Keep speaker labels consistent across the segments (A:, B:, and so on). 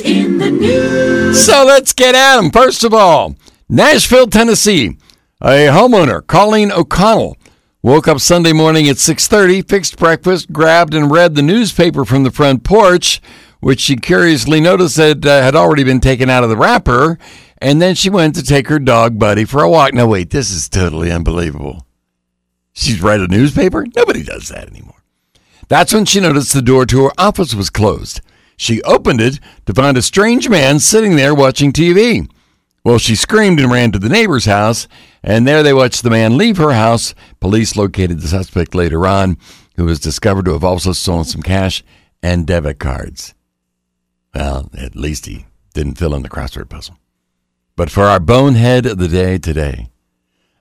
A: In the news.
B: So let's get at them. First of all, Nashville, Tennessee. A homeowner, Colleen O'Connell, woke up Sunday morning at 6:30, fixed breakfast, grabbed and read the newspaper from the front porch, which she curiously noticed had, uh, had already been taken out of the wrapper, and then she went to take her dog Buddy for a walk. Now wait, this is totally unbelievable. She's read a newspaper? Nobody does that anymore. That's when she noticed the door to her office was closed. She opened it to find a strange man sitting there watching TV. Well, she screamed and ran to the neighbor's house, and there they watched the man leave her house. Police located the suspect later on, who was discovered to have also stolen some cash and debit cards. Well, at least he didn't fill in the crossword puzzle. But for our bonehead of the day today,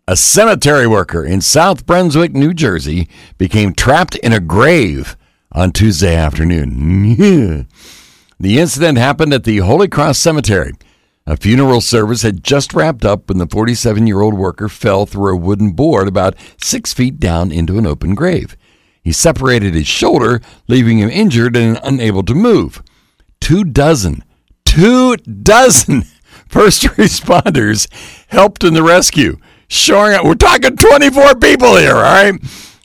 B: a cemetery worker in South Brunswick, New Jersey, became trapped in a grave on Tuesday afternoon. the incident happened at the Holy Cross Cemetery. A funeral service had just wrapped up when the 47 year old worker fell through a wooden board about six feet down into an open grave. He separated his shoulder, leaving him injured and unable to move. Two dozen, two dozen first responders helped in the rescue, shoring up. We're talking 24 people here, all right?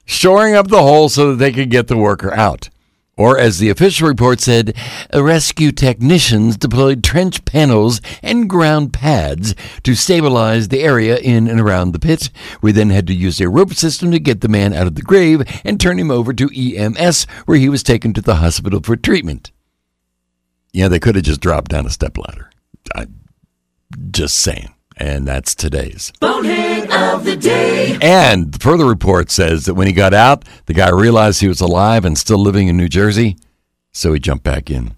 B: Shoring up the hole so that they could get the worker out. Or, as the official report said, rescue technicians deployed trench panels and ground pads to stabilize the area in and around the pit. We then had to use a rope system to get the man out of the grave and turn him over to EMS, where he was taken to the hospital for treatment. Yeah, they could have just dropped down a stepladder. I'm just saying. And that's today's.
A: Bonehead of the day.
B: And the further report says that when he got out, the guy realized he was alive and still living in New Jersey, so he jumped back in.